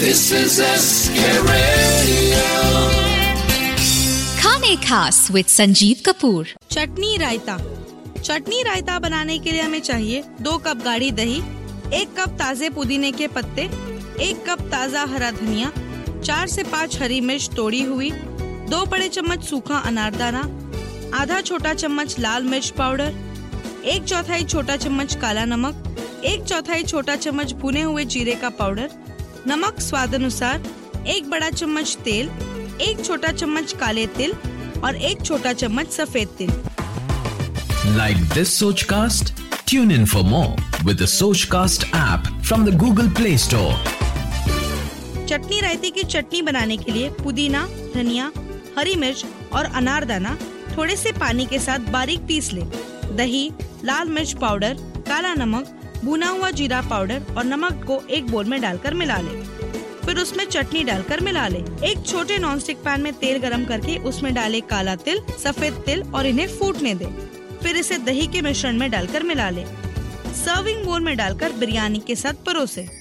This is SK Radio. खाने खास with Sanjeev Kapoor चटनी रायता चटनी रायता बनाने के लिए हमें चाहिए दो कप गाढ़ी दही एक कप ताजे पुदीने के पत्ते एक कप ताज़ा हरा धनिया चार से पाँच हरी मिर्च तोड़ी हुई दो बड़े चम्मच सूखा अनारदाना आधा छोटा चम्मच लाल मिर्च पाउडर एक चौथाई छोटा चम्मच काला नमक एक चौथाई छोटा चम्मच भुने हुए जीरे का पाउडर नमक स्वाद अनुसार एक बड़ा चम्मच तेल एक छोटा चम्मच काले तिल और एक छोटा चम्मच सफ़ेद तिल Like this Sochcast? Tune in for more with the Sochcast app from the Google Play Store. चटनी रायते की चटनी बनाने के लिए पुदीना धनिया हरी मिर्च और अनारदाना थोड़े से पानी के साथ बारीक पीस ले दही लाल मिर्च पाउडर काला नमक भुना हुआ जीरा पाउडर और नमक को एक बोल में डालकर मिला ले। फिर उसमें चटनी डालकर मिला ले। एक छोटे नॉनस्टिक पैन में तेल गरम करके उसमें डाले काला तिल, सफ़ेद तिल और इन्हें फूटने दे। फिर इसे दही के मिश्रण में डालकर मिला ले। सर्विंग बोल में डालकर बिरयानी के साथ परोसे।